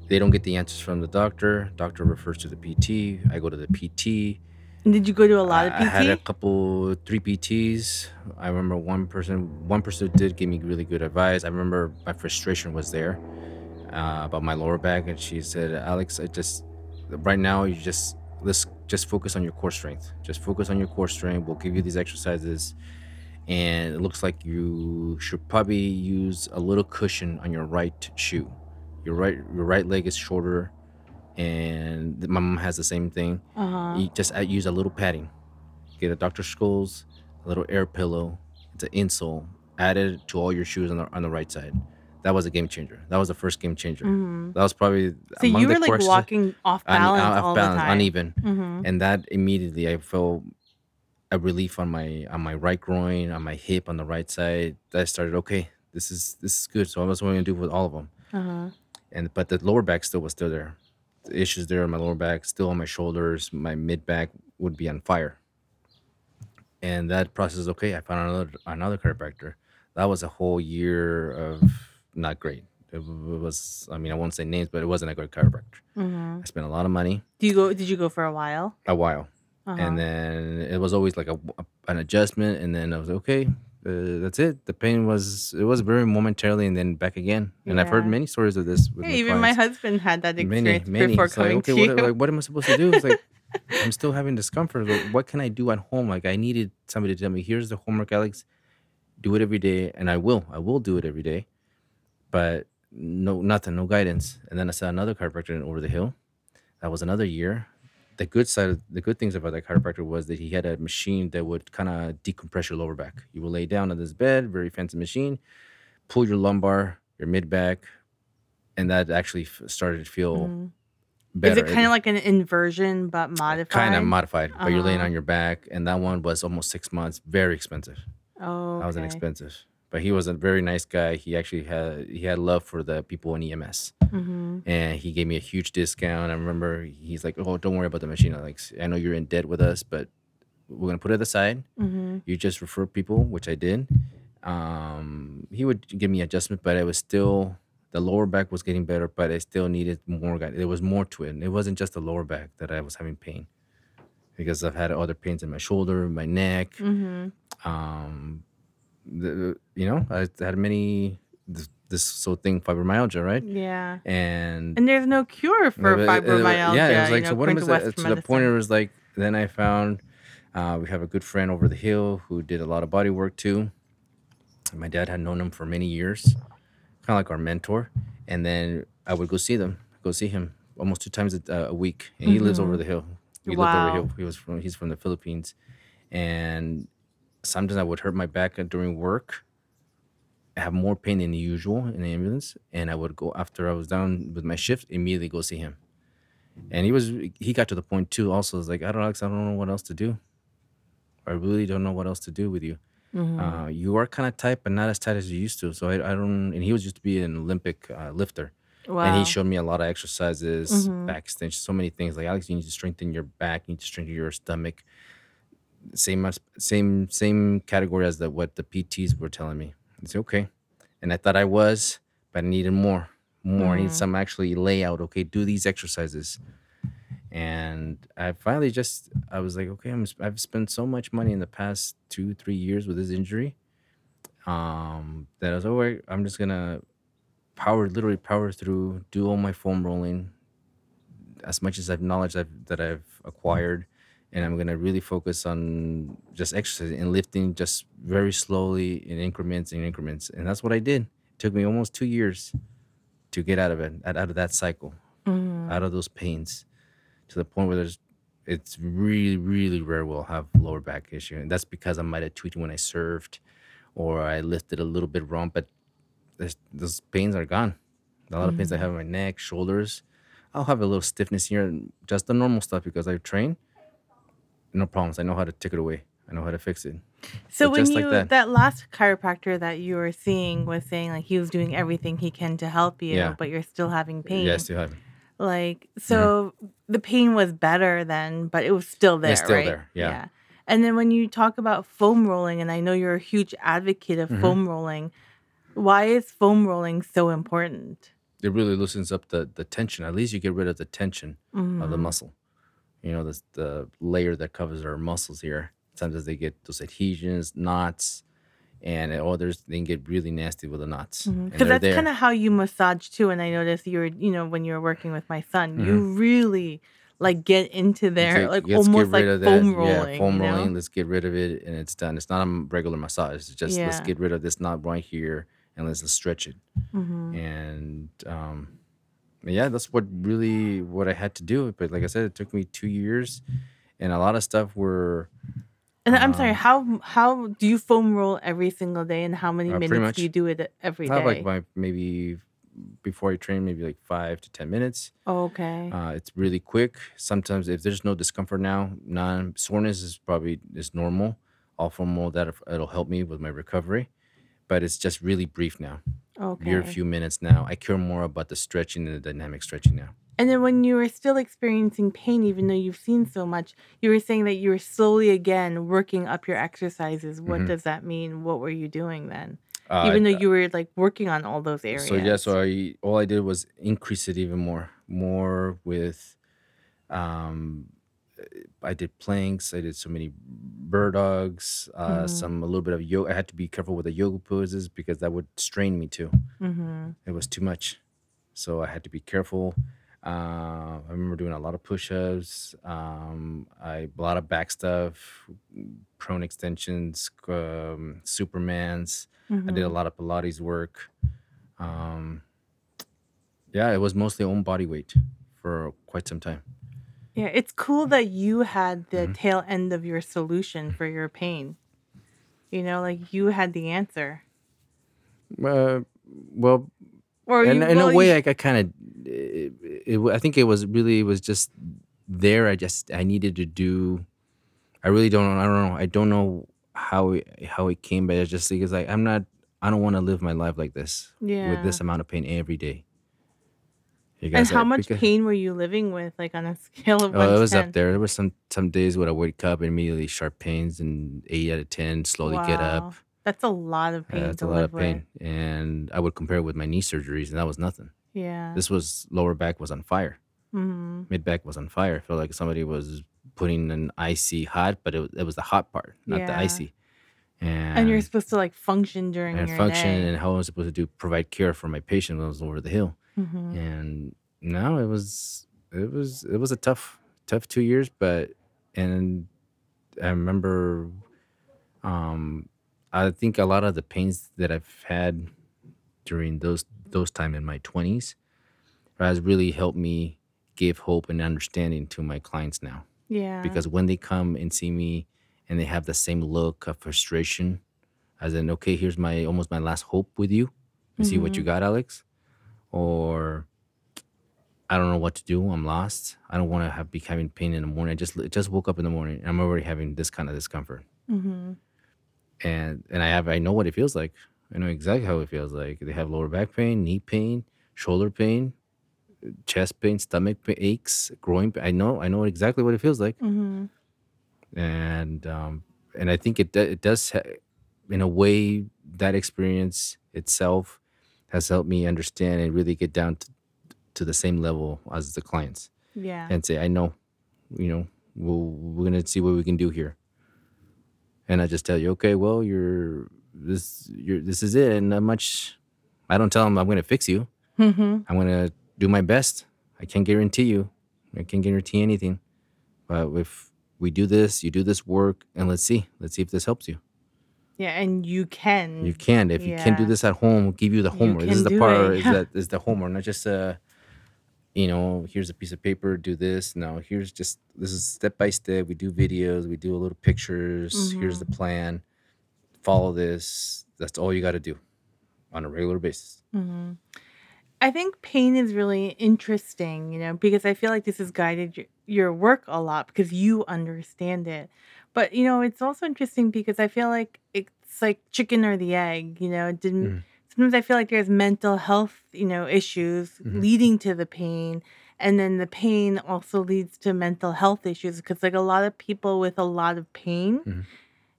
they don't get the answers from the doctor. Doctor refers to the PT. I go to the PT. And did you go to a lot of I, I had a couple three PTs. I remember one person one person did give me really good advice. I remember my frustration was there uh, about my lower back, and she said, "Alex, I just right now you just let's just focus on your core strength. Just focus on your core strength. We'll give you these exercises." And it looks like you should probably use a little cushion on your right shoe. Your right your right leg is shorter, and my mom has the same thing Uh-huh. you just use a little padding. Get a Dr. Scholl's, a little air pillow. It's an insole. Add it to all your shoes on the on the right side. That was a game changer. That was the first game changer. Mhm. That was probably So you were like walking off un- balance off all balance, the time. uneven, Mhm. and that immediately I felt a relief on my on my right groin, on my hip, on the right side. I started okay. This is this is good. So that's what I'm gonna do with all of them. Uh-huh. And but the lower back still was still there. The issues there on my lower back, still on my shoulders. My mid back would be on fire. And that process is okay. I found another another chiropractor. That was a whole year of not great. It, was. I mean, I won't say names, but it wasn't a good chiropractor. Mhm. I spent a lot of money, Do you go? Did you go for a while? a while, Uh-huh. and then it was always like a, a- an adjustment. And then I was okay. Uh, that's it. The pain was it was very momentarily and then back again. And I've heard many stories of this with my even my husband had that Many, experience many. before It's like, coming okay, to what, you. like, what am I supposed to do? It's like I'm still having discomfort. Like, what can I do at home? Like I needed somebody to tell me, here's the homework, Alex. Do it every day, and I will. I will do it every day. But no, nothing, no guidance. And then I saw another chiropractor in over the hill. That was another year. The good side, of, the good things about that chiropractor was that he had a machine that would kind of decompress your lower back. You would lay down on this bed, very fancy machine, pull your lumbar, your mid back, and that actually f- started to feel Mhm. better. Is it kind of like an inversion but modified? kind of modified, but you're laying Uh-huh. on your back, and that one was almost six months, very expensive. Oh, That was an expensive, but he was a very nice guy. He actually had he had love for the people in EMS, Mhm. and he gave me a huge discount. I remember he's like, "Oh, don't worry about the machine, I'm like, I know you're in debt with us, but we're gonna put it aside. Mhm. You just refer people, which I did. Um, he would give me adjustment, but it was still the lower back was getting better, but I still needed more. There was more to it. And it wasn't just the lower back that I was having pain, because I've had other pains in my shoulder, my neck. Mhm. Um, the, you know, I had many this, sort of thing, fibromyalgia, right? Yeah. And And there's no cure for it- it- fibromyalgia. Yeah, it was like you know, so. What am according I to to, Western to the point? It was like then I found uh, we have a good friend over the hill who did a lot of body work too. My dad had known him for many years, kind of like our mentor. And then I would go see them, go see him almost two times a, a week. And he lives over the hill. He lived over Wow. the hill. He was from he's from the Philippines, and sometimes I would hurt my back during work. I have more pain than usual in the ambulance, and I would go after I was done with my shift, immediately go see him. And he was he got to the point too. Also, was like I don't Alex, I don't know what else to do. I really don't know what else to do with you. Mhm. Uh, you are kind of tight, but not as tight as you used to. So I, I don't. And he was used to be an Olympic uh, lifter, wow. and he showed me a lot of exercises, Mhm. back extension, so many things. Like Alex, you need to strengthen your back, you need to strengthen your stomach. Same same same category as the what the PTs were telling me. It's okay, and I thought I was, but I needed more, more. I need some actually layout. Okay, do these exercises. And I finally just I was like, okay, I'm I've spent so much money in the past two three years with this injury, um, that I was like, I'm just gonna power literally power through, do all my foam rolling, as much as I've knowledge I've, that I've acquired, and I'm gonna really focus on just exercising and lifting just very slowly in increments and increments, and that's what I did. It took me almost two years to get out of it, out of that cycle, Mhm. out of those pains, to the point where there's it's really really rare we'll have lower back issue, and that's because I might have tweaked when I served, or I lifted a little bit wrong, but those pains are gone. A lot of pains I have in my neck, shoulders. I'll have a little stiffness here, and just the normal stuff because I train. No problems. I know how to take it away. I know how to fix it. So But when you like that. that. last chiropractor that you were seeing was saying like he was doing everything he can to help you, Yeah. but you're still having pain. Yeah, still have. Like so the pain was better then, but it was still there, It's still right? there, yeah. And then when you talk about foam rolling, and I know you're a huge advocate of Mhm. foam rolling, why is foam rolling so important? It really loosens up the, the tension. At least you get rid of the tension of the Mhm. muscle. You know, the, the layer that covers our muscles here. Sometimes they get those adhesions, knots, and others they can get really nasty with the knots. Because they're that's kind of how you massage too. And I noticed you were, you know, when you were working with my son, you really like get into there, like let's almost like that. foam rolling. Yeah, foam you know? rolling. Let's get rid of it, and it's done. It's not a regular massage. It's just let's get rid of this knot right here, and let's just stretch it. Mm-hmm. And um, yeah, that's what really what I had to do. But like I said, it took me two years, and a lot of stuff were And I'm sorry, um, how how do you foam roll every single day, and how many Uh, minutes much. do you do it every day? Like my maybe before I train, maybe like five to ten minutes. okay. Uh, it's really quick. Sometimes if there's no discomfort now, non soreness is probably is normal. All roll that it'll help me with my recovery, but it's just really brief now. Okay. Mere few minutes now. I care more about the stretching and the dynamic stretching now. And then when you were still experiencing pain, even though you've seen so much, you were saying that you were slowly again working up your exercises. What Mhm. does that mean? What were you doing then? Uh, even though you were like working on all those areas. So yeah, so I all I did was increase it even more, more with, um, I did planks. I did so many bird dogs. Uh, Mhm. some a little bit of yoga. I had to be careful with the yoga poses because that would strain me too. Mm-hmm. It was too much, so I had to be careful. Uh, I remember doing a lot of push-ups. Um, I a lot of back stuff, prone extensions, um, Supermans. I did a Mm-hmm. lot of Pilates work. Um, yeah, it was mostly own body weight for quite some time. Yeah, it's cool that you had the hmm tail end of your solution for your pain. You know, like you had the answer. Uh, well, Or in you in a well way, you I, I kind of, it, it, I think it was really, it was just there. I just, I needed to do. I really don't. I don't know. I don't know how it, how it came, but it's just because like I'm not. I don't want to live my life like this yeah. with this amount of pain every day. You And how much because pain were you living with, like on a scale of oh, one it was up there. There were some some days where I wake up immediately sharp pains and eight out of ten. Slowly get up. That's a lot of Uh, pain that's a lot live of with. pain, and I would compare it with my knee surgeries, and that was nothing. Yeah. This was lower back was on fire. Mm-hmm. Mid back was on fire. I felt like somebody was putting an icy hot, but it, was- it was the hot part, not the icy. And you're supposed to like function during and your function day. and how I was supposed to do provide care for my patient when I was over the hill. Mm-hmm. And now it was it was it was a tough tough two years, but and I remember um I think a lot of the pains that I've had during those those time in my twenties has really helped me give hope and understanding to my clients now. Yeah. Because when they come and see me and they have the same look of frustration, as in, okay, here's my almost my last hope with you. You see what you Mm-hmm. got, Alex? Or I don't know what to do. I'm lost. I don't want to have be having pain in the morning. I just just woke up in the morning. And I'm already having this kind of discomfort, Mm-hmm. and and I have I know what it feels like. I know exactly how it feels like. They have lower back pain, knee pain, shoulder pain, chest pain, stomach pain, aches, groin. Pain. I know I know exactly what it feels like, Mm-hmm. and um and I think it it does in a way that experience itself has helped me understand and really get down to, to the same level as the clients Yeah. and say, I know, you know, we'll, we're gonna see what we can do here. And I just tell you, okay, well, you're this, you're this is it, and not much. I don't tell them I'm gonna fix you. Mm-hmm. I'm gonna do my best. I can't guarantee you. I can't guarantee anything. But if we do this, you do this work, and let's see, let's see if this helps you. Yeah, and you can. You can. If you can't do Yeah. this at home, we'll give you the You homework. This can is the do part. it. Is that is the homework, not just uh you know, here's a piece of paper, do this. No, here's just this is step by step. We do videos, we do a little pictures. Here's the Mm-hmm. plan. Follow this. That's all you got to do on a regular basis. Mm-hmm. I think pain is really interesting, you know, because I feel like this has guided your, your work a lot because you understand it. But, you know, it's also interesting because I feel like it's like chicken or the egg, you know, it didn't Mhm. sometimes I feel like there's mental health, you know, issues Mhm. leading to the pain. And then the pain also leads to mental health issues because like a lot of people with a lot of pain, Mhm.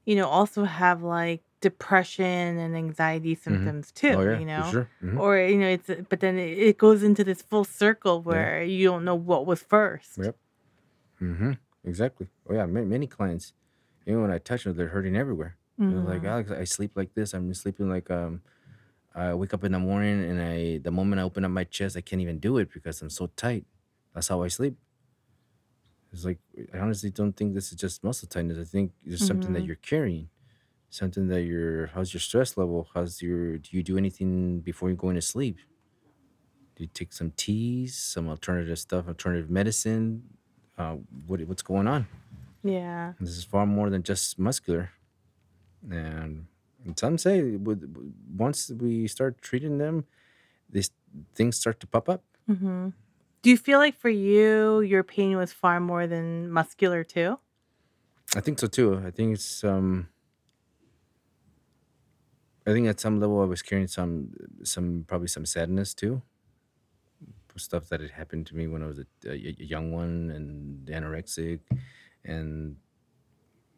you know, also have like depression and anxiety Mhm. symptoms too, Oh yeah, you know sure. hmm or you know it's but then it, it goes into this full circle Yeah. where you don't know what was first Yep. hmm Exactly. Oh yeah, many, many clients. Even when I touch them, they're hurting everywhere. They're like, Mhm. Alex, I sleep like this. I'm sleeping like um. I wake up in the morning and I, the moment I open up my chest, I can't even do it because I'm so tight. That's how I sleep. It's like I honestly don't think this is just muscle tightness. I think there's something that Mhm. you're carrying, something that you're. How's your stress level? How's your? Do you do anything before you're going to sleep? Do you take some teas, some alternative stuff, alternative medicine? Uh, what what's going on? Yeah This is far more than just muscular, and, and some say with once we start treating them, these things start to pop up. hmm do you feel like for you your pain was far more than muscular too I think so too. I think it's um. I think at some level I was carrying some some probably some sadness too. Stuff that had happened to me when I was a young one and anorexic, and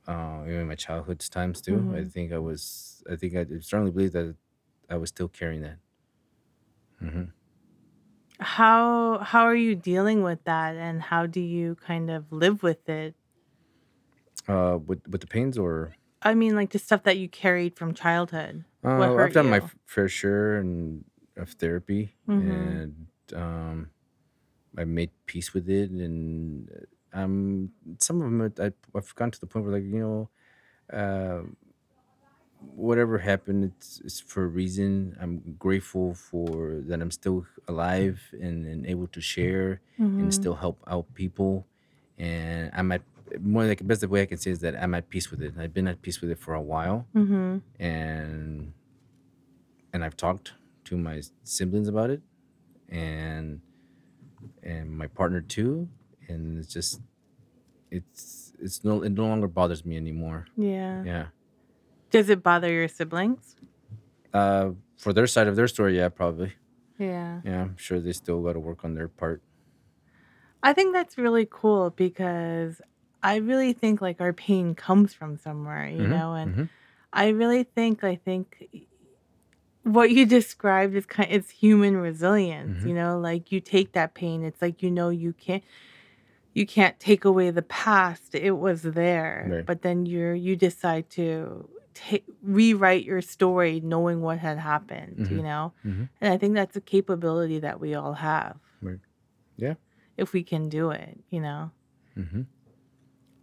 uh, even my childhood times too. I hmm think I was. I think I strongly believe that I was still carrying that. hmm How how are you dealing with that and how do you kind of live with it? Uh, with with the pains or I mean, like the stuff that you carried from childhood. Uh, I've done my you? f- fair share and of therapy, Mhm. and um, I made peace with it, and um, some of them I, I've gotten to the point where like you know, uh, whatever happened, it's, it's for a reason. I'm grateful for that I'm still alive and, and able to share and Mhm. still help out people. And I'm at more like the best way I can say is that I'm at peace with it. I've been at peace with it for a while, Mhm. and and I've talked to my siblings about it, and and my partner too. And it's just it's it's no it no longer bothers me anymore. Yeah. Yeah. Does it bother your siblings? Uh, for their side of their story, yeah, probably. Yeah. Yeah, I'm sure they still got to work on their part. I think that's really cool because I really think like our pain comes from somewhere, you hmm know, and hmm I really think I think what you described is kind it's human resilience, hmm you know, like you take that pain, it's like you know you can't you can't take away the past. It was there, Right. but then you're you decide to rewrite your story knowing what had happened, hmm you know? hmm And I think that's a capability that we all have Right. Yeah. if we can do it, you know? hmm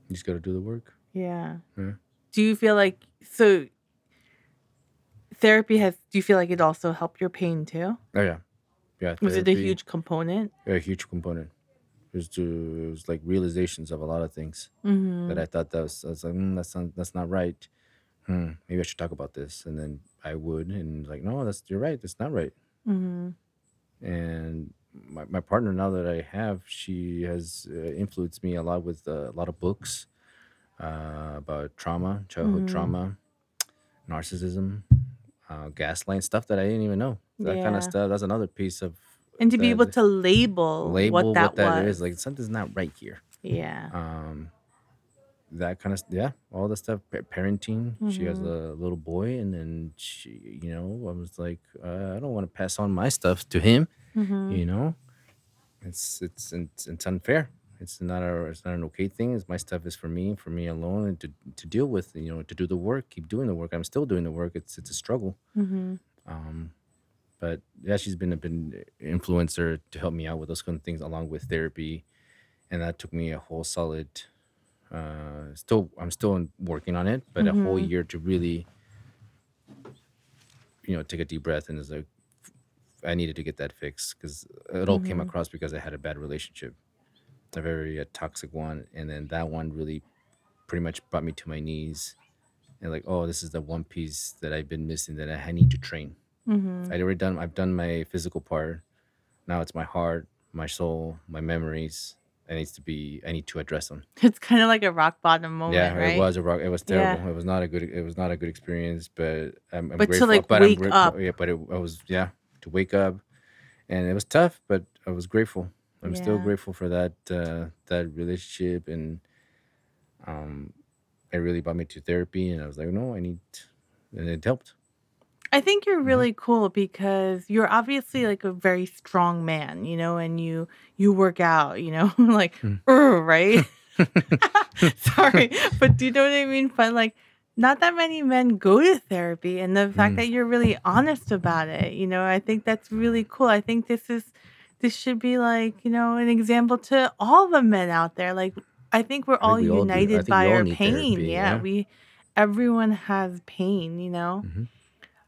You just got to do the work. Yeah. Yeah. Do you feel like so therapy has do you feel like it also helped your pain too? Oh yeah. Yeah. Was it a huge component? a huge component. It was to it was like realizations of a lot of things that Mhm. I thought that was, I was like, mm, that's not that's not right. Hmm, maybe I should talk about this, and then I would, and like, no, that's you're right. That's not right. Mhm. And my, my partner now that I have, she has uh, influenced me a lot with uh, a lot of books uh, about trauma, childhood Mhm. trauma, narcissism, uh, gaslighting stuff that I didn't even know. That kind of stuff. That's another piece of And to be able to label label what what that that is. was. Like something's not right here. Yeah. Um, that kind of yeah, all the stuff. pa- Parenting. She has Mhm. a little boy, and then she, you know, I was like, uh, I don't want to pass on my stuff to him. Mhm. You know, it's it's it's, it's unfair. It's not a it's not an okay thing. It's my stuff is for me, for me alone, and to to deal with. You know, to do the work, keep doing the work. I'm still doing the work. It's it's a struggle. Mhm. Um, but yeah, she's been a been influencer to help me out with those kind of things, along with therapy, and that took me a whole solid. Uh, still, I'm still working on it, but a whole Mhm. year to really, you know, take a deep breath and is like, I needed to get that fixed because it all came Mhm. across because I had a bad relationship, a very uh, toxic one, and then that one really, pretty much brought me to my knees, and like, oh, this is the one piece that I've been missing that I need to train. Mhm. I'd already done. I've done my physical part. Now it's my heart, my soul, my memories. It needs to be. I need to address them. It's kind of like a rock bottom moment, Yeah, it was a rock. It was Yeah. terrible. It was not a good. It was not a good experience. But I'm, I'm But to grateful. like but I'm wake grateful. up. Yeah, but it, I was yeah to wake up, and it was tough. But I was grateful. I'm still grateful for that uh, that relationship, and um, it really brought me to therapy. And I was like, no, I need, and it helped. I think you're hmm really cool because you're obviously like a very strong man, you know, and you you work out, you know, like "Ugh," right? Sorry, but do you know what I mean? But like not that many men go to therapy and the fact Mm. that you're really honest about it, you know, I think that's really cool. I think this is this should be like, you know, an example to all the men out there. Like I think we're I all think all united think by all our pain. therapy. Yeah, Yeah. we everyone has pain, you know. hmm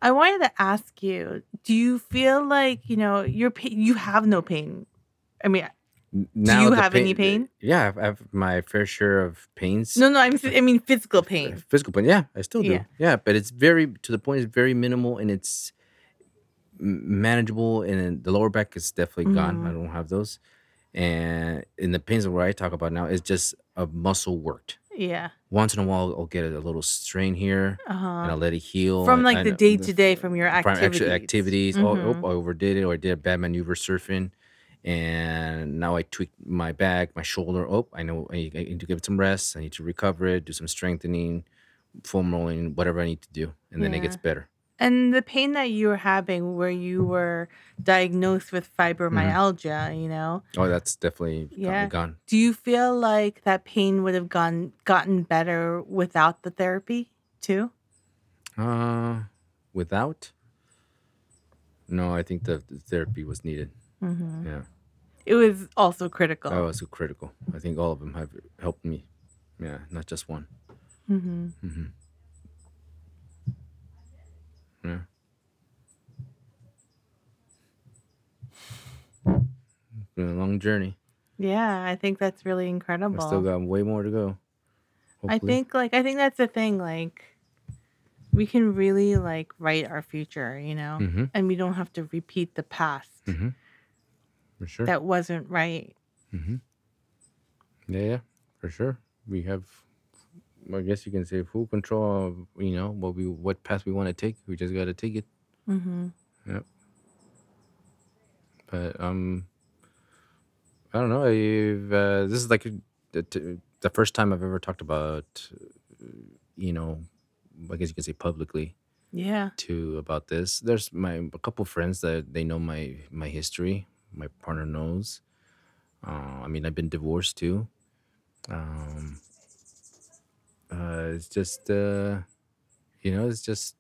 I wanted to ask you, do you feel like, you know, your pain, you have no pain? I mean, N- do you have any pain. pain? Yeah, I've, I've my fair share of pains. No, no, I'm, I mean physical Uh, pain. Physical pain. Yeah, I still do. Yeah. Yeah, but it's very to the point. It's very minimal and it's manageable. And the lower back is definitely gone. I hmm don't have those. And in the pains where I talk about now, it's just a muscle worked. Yeah. Once in a while, I'll get a little strain here, Uh and. I'll let it heal. From And, like the day to day from your from actual activities. activities. Oh, oh, Mm-hmm. I overdid it, or I did a bad maneuver surfing, and now I tweaked my back, my shoulder. Oh, I know I need, I need to give it some rest. I need to recover it, do some strengthening, foam rolling, whatever I need to do, and then it gets better. And the pain that you were having where you were diagnosed with hmm fibromyalgia, you know? Oh, that's definitely gone. Yeah. gone. Do you feel like that pain would have gone gotten better without the therapy too? Uh, without? No, I think the, the therapy was needed. hmm Yeah, It was also that critical. was critical. I think all of them have helped me. Yeah, not just one. Mm-hmm. hmm Yeah, it's been a long journey. Yeah, I think that's really I still got way more to go. I think like I think that's the thing like we can really like write our future, you know? Mm-hmm. And we don't have to repeat the past Mm-hmm. For sure. that wasn't right. Mm-hmm. Yeah, yeah, for sure. We have, I guess you can say, full control of you know what we what path we want to take. We just got to take it. hmm Yep. But um, I don't know. I've, uh, this is like the, the first time I've ever talked about, you know, I guess you can say publicly Yeah. too about this. There's my a couple friends that they know my my history. My partner knows. Uh, I mean, I've been divorced too. Um, uh, it's just uh, you know, it's just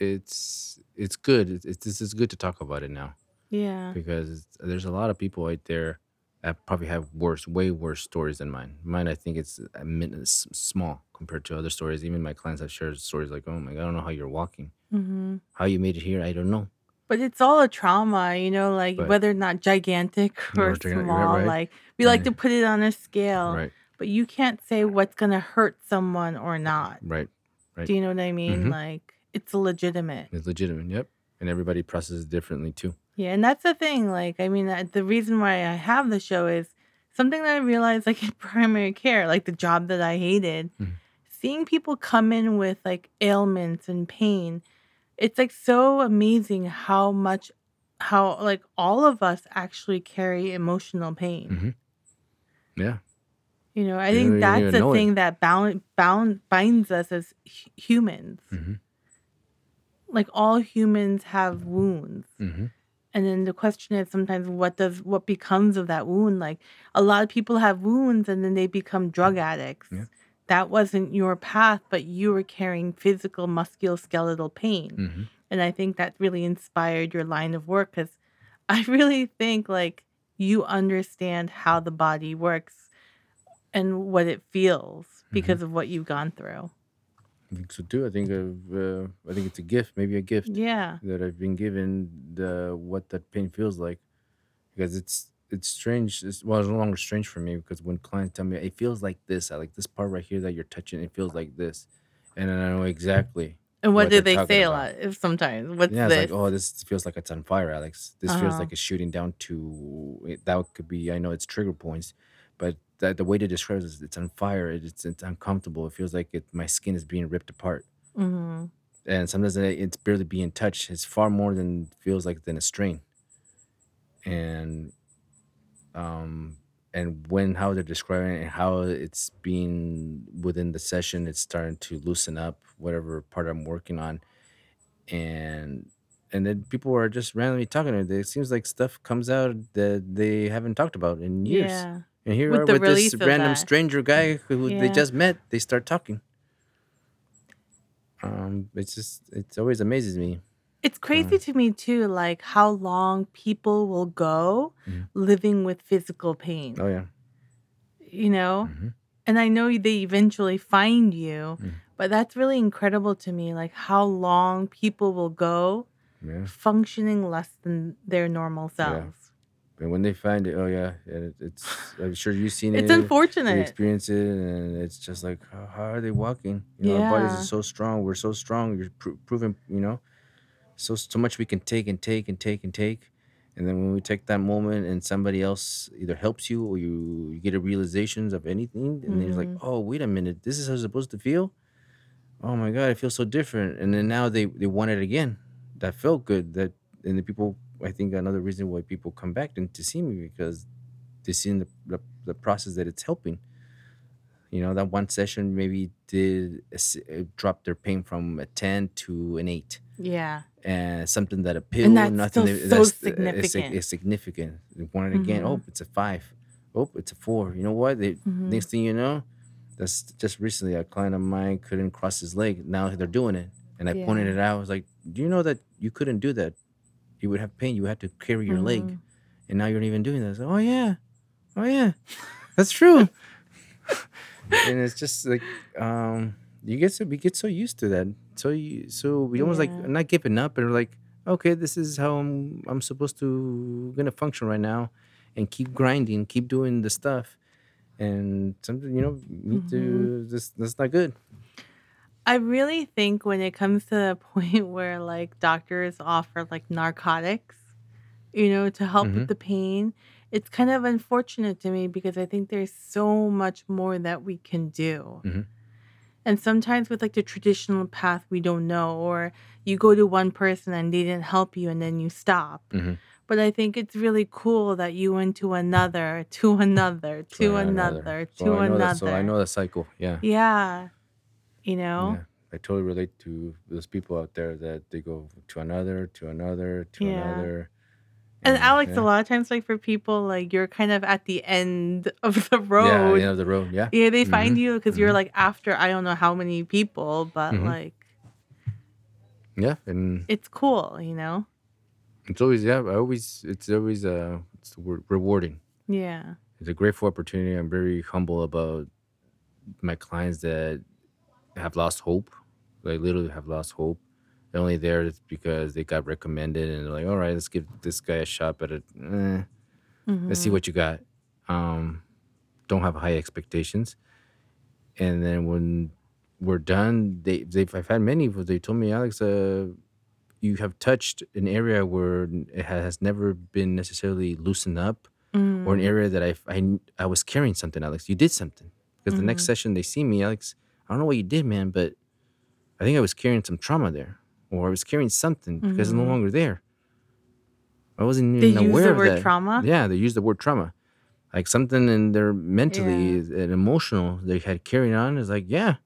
it's it's good. It's, it's this is good to talk about it now Yeah. because there's a lot of people out there that probably have worse, way worse stories than mine. Mine, I think it's a min- it's small compared to other stories. Even my clients have shared stories like, "Oh my god, I don't know how you're walking, hmm how you made it here. I don't know." But it's all a trauma, you know, like But whether or not gigantic you're or right, small, right, like we like to put it on a scale, right, but you can't say what's going to hurt someone or not. right, right. Do you know what I mean? Mm-hmm. Like it's legitimate. It's legitimate. Yep. And everybody processes differently too. Yeah, and that's the thing. Like, I mean, the reason why I have the show is something that I realized, like in primary care, like the job that I hated, Mhm. seeing people come in with like ailments and pain. It's like so amazing how much, how like all of us actually carry emotional pain. hmm Yeah. You know, I You think that's the know it. thing that bound bound binds us as hu- humans. hmm Like all humans have wounds. hmm And then the question is sometimes what does what becomes of that wound? Like a lot of people have wounds and then they become drug addicts. Yeah. That wasn't your path, but you were carrying physical musculoskeletal pain. hmm And I think that really inspired your line of work because I really think like you understand how the body works and what it feels because of what you've gone through. I think so too. I think of, uh, I think it's a gift, maybe a gift Yeah. that I've been given the what that pain feels like because it's it's strange. It's, well, it's no longer strange for me because when clients tell me it feels like this, I like this part right here that you're touching. It feels like this, and then I know exactly And what what do they say a lot? If sometimes, what's Yeah, it's like, oh, this feels like it's on fire, Alex. This feels Uh-huh. like it's shooting down to that could be. I know it's trigger points, but that the way to describe it is it's on fire. It, it's it's uncomfortable. It feels like it, my skin is being ripped apart, hmm and sometimes it- it's barely being touched. It's far more than feels like than a strain, and um and when how they're describing it and how it's being within the session, it's starting to loosen up whatever part I'm working on and and then people are just randomly talking. It seems like stuff comes out that they haven't talked about in years. Yeah. And here With are with this random that. stranger guy who they just met. They start talking. Um, it's just it's always amazes me. It's crazy to me too, like how long people will go Mhm. living with physical pain, Oh yeah. you know? hmm And I know they eventually find you, Mm. but that's really incredible to me, like how long people will go Yeah. functioning less than their normal Yeah. selves. And when they find it, oh yeah, it's I'm sure you've seen It's it. You unfortunate. experience it, and it's just like, how, how are they walking? You know, our bodies are so strong. We're so strong. You're pro- proving, you know, so so much we can take and take and take and take, and then when we take that moment and somebody else either helps you or you, you get a realizations of anything, and then you're like, mm-hmm. oh wait a minute, this is how it's supposed to feel. Oh my god, it feels so different. And then now they they want it again. That felt good. That and the people. I think another reason why people come back and to see me because they see in the, the the process that it's helping. You know, that one session maybe did uh, drop their pain from a 10 to an 8. Yeah. and something that a pill, And that's nothing still that- so that's uh, significant. It's, it's significant. It again? Mhm. Oh, it's a five. Oh, it's a four. You know what? They, Mhm. Next thing you know, that's just recently a client of mine couldn't cross his leg. Now they're doing it, and I pointed it out. I was like, "Do you know that you couldn't do that? You would have pain. You had to carry your leg, Mhm. and now you're not even doing that." Like, "Oh yeah, oh yeah, that's true." and it's just like um you get so we get so used to that so you so we almost like not giving up and we're like okay this is how i'm i'm supposed to gonna function right now and keep grinding keep doing the stuff and something you know Mm-hmm. to this that's not good I really think when it comes to the point where like doctors offer like narcotics, you know, to help Mhm. with the pain, it's kind of unfortunate to me because I think there's so much more that we can do. Mhm. And sometimes with like the traditional path, we don't know, or you go to one person and they didn't help you and then you stop. Mhm. But I think it's really cool that you went to another, to another, to Try another, so to I know another. that, so i know the cycle yeah Yeah. You know? yeah i totally relate to those people out there that they go to another to another to Yeah. another And Alex, yeah. a lot of times, like for people, like you're kind of at the end of the road. yeah the end of the road yeah Yeah, they find Mhm, you because you're mhm. like after I don't know how many people, but Mhm. like yeah and it's cool, you know? It's always yeah. I always it's always uh it's the word rewarding. Yeah. It's a grateful opportunity. I'm very humble about my clients that have lost hope. They literally have lost hope. They're only there because they got recommended and they're like, all right, let's give this guy a shot at it. Eh, let's see Mhm. what you got. Um, don't have high expectations. And then when we're done, they they've I've had many. But they told me, Alex, uh, you have touched an area where it has never been necessarily loosened up, or an Mm. area that I I I was carrying something, Alex. You did something because the next Mhm. session they see me, Alex. I don't know what you did, man, but I think I was carrying some trauma there, or I was carrying something because it's no Mhm. longer there. I wasn't even They even use the word that. trauma? Yeah, they use the word trauma. Like something in their mentally Yeah. and emotional they had carried on is like, yeah,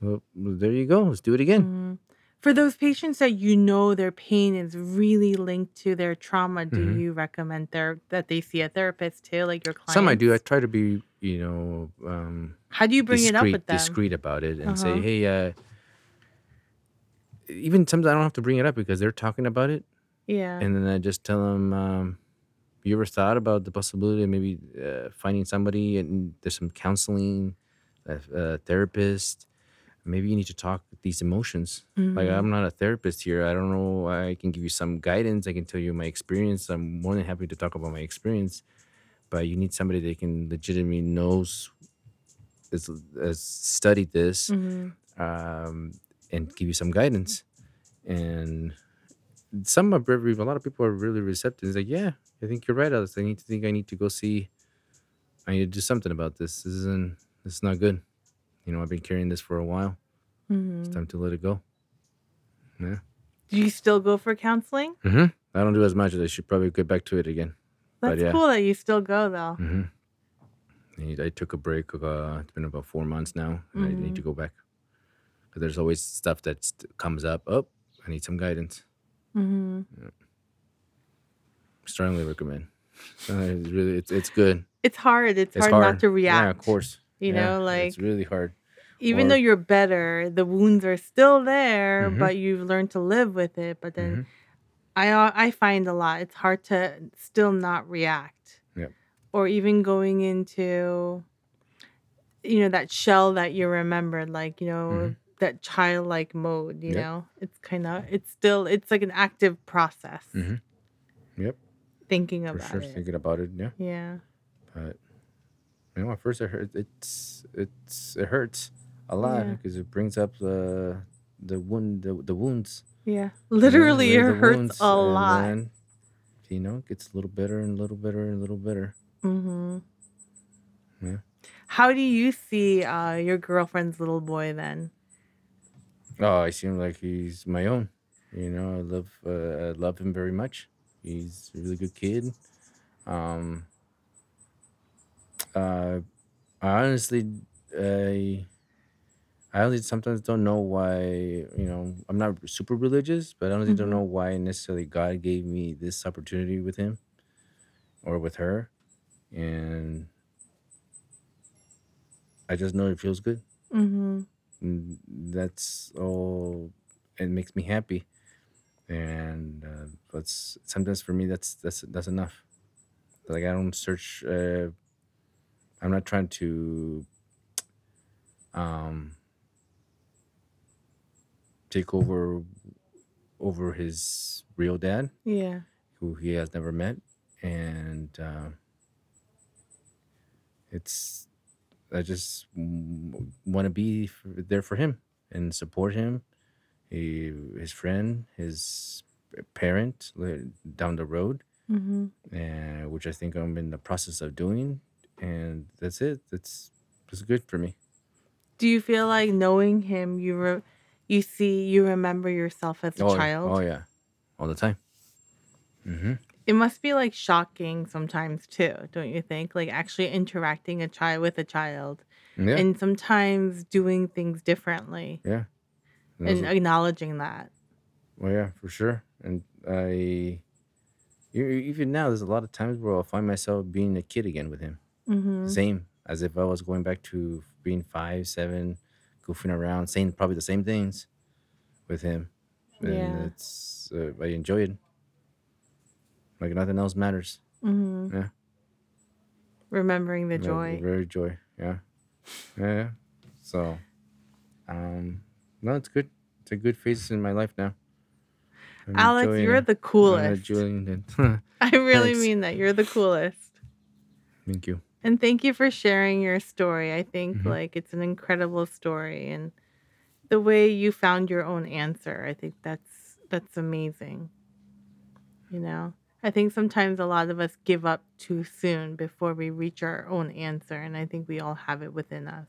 well, there you go. Let's do it again. Mhm. For those patients that you know their pain is really linked to their trauma, do Mhm. you recommend their that they see a therapist too, like your? Some I do. I try to be, you know, um, How do you bring it up discreet, with them? discreet about it and say, Uh-huh. hey, uh, even sometimes I don't have to bring it up because they're talking about it, Yeah. and then I just tell them, um, you ever thought about the possibility of maybe uh, finding somebody and there's some counseling, a, a therapist. Maybe you need to talk these emotions. Like Mhm. I'm not a therapist here. I don't know. I can give you some guidance. I can tell you my experience. I'm more than happy to talk about my experience. But you need somebody that can legitimately knows, has, has studied this, Mhm. um, and give you some guidance. And some are very, a lot of people are really receptive. It's like, yeah, I think you're right, Alex. I need to think I need to go see. I need to do something about this. This isn't. This is not good. You know, I've been carrying this for a while. It's Mhm. time to let it go. Yeah. Do you still go for counseling? Mm-hmm. I don't do as much. As I should probably get back to it again. But That's yeah. cool that you still go though. Mm-hmm. I took a break. of Uh, it's been about four months now, and I need to go back. Because there's always stuff that comes up. Oh, I need some guidance. Mm-hmm. Strongly recommend. Uh, it's really, it's it's good. It's hard. It's, It's hard, hard. not to react. Yeah, of course. You Yeah, know, like it's really hard. even or- though you're better, the wounds are still there, Mhm. but you've learned to live with it. But then Mhm. I uh, I find a lot. It's hard to still not react. Yep. Or even going into you know that shell that you remembered like, you know, Mhm. that childlike mode, you Yep. know. It's kind of it's still it's like an active process Mhm. Yep, thinking for about sure. it. Thinking about it, yeah. Yeah. But you know, at first it hurt. It's it's it hurts a lot Yeah. because it brings up the the wound the, the wounds. Yeah. you know, Literally it hurts a lot. then, you know, it gets a little better and a little better and a little better. Mhm. Yeah. How do you see uh, your girlfriend's little boy then? Oh, I seem like he's my own. You know, I love uh, I love him very much. He's a really good kid. Um, uh, I honestly, I I honestly sometimes don't know why, you know, I'm not super religious, but I honestly don't Mhm. know why necessarily God gave me this opportunity with him or with her. And I just know it feels good. Mhm. And that's all it makes me happy. And uh, but sometimes for me that's that's that's enough. Like I don't search uh I'm not trying to um take over over his real dad Yeah. who he has never met and uh, it's i just want to be f- there for him and support him he, his friend his parent li- down the road Mhm. and which i think i'm in the process of doing and that's it that's that's good for me Do you feel like knowing him, you re- you see, you remember yourself as a oh, child? oh yeah all the time Mm-hmm. It must be like shocking sometimes too, don't you think? Like actually interacting a child with a child yeah and sometimes doing things differently yeah And and are- acknowledging that. Well, yeah, for sure. And I, even now, there's a lot of times where I'll find myself being a kid again with him. Mhm. Same as if I was going back to being five, seven, goofing around, saying probably the same things with him. And Yeah. it's, uh, I enjoy it. Like nothing else matters. Mhm. Yeah. Remembering the joy. Very joy. Yeah. Yeah. So, um, no, it's good. It's a good phase in my life now. I'm Alex, enjoying you're the coolest. I really Thanks. mean that. You're the coolest. Thank you. And thank you for sharing your story. I think Mhm. like it's an incredible story and the way you found your own answer. I think that's that's amazing. You know. I think sometimes a lot of us give up too soon before we reach our own answer and I think we all have it within us.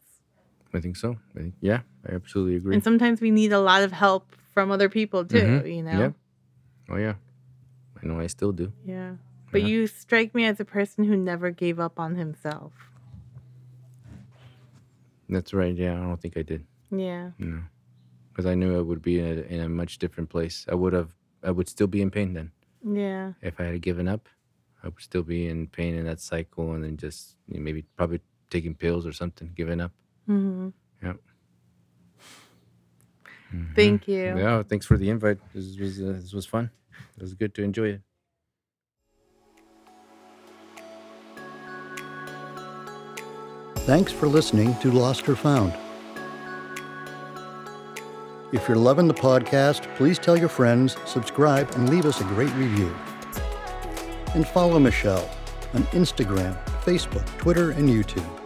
I think so. I think, yeah, I absolutely agree. And sometimes we need a lot of help from other people too, Mhm. you know. Yep. Oh yeah. I know I still do. Yeah. But Yeah. you strike me as a person who never gave up on himself. That's right. Yeah, I don't think I did. Yeah. No, because I knew I would be in a, in a much different place. I would have. I would still be in pain then. Yeah. If I had given up, I would still be in pain in that cycle, and then just you know, maybe probably taking pills or something, giving up. Mhm. Yep. Mhm. Thank you. Yeah. Thanks for the invite. This was uh, this was fun. It was good to enjoy it. Thanks for listening to Lost or Found. If you're loving the podcast, please tell your friends, subscribe, and leave us a great review. And follow Michelle on Instagram, Facebook, Twitter, and YouTube.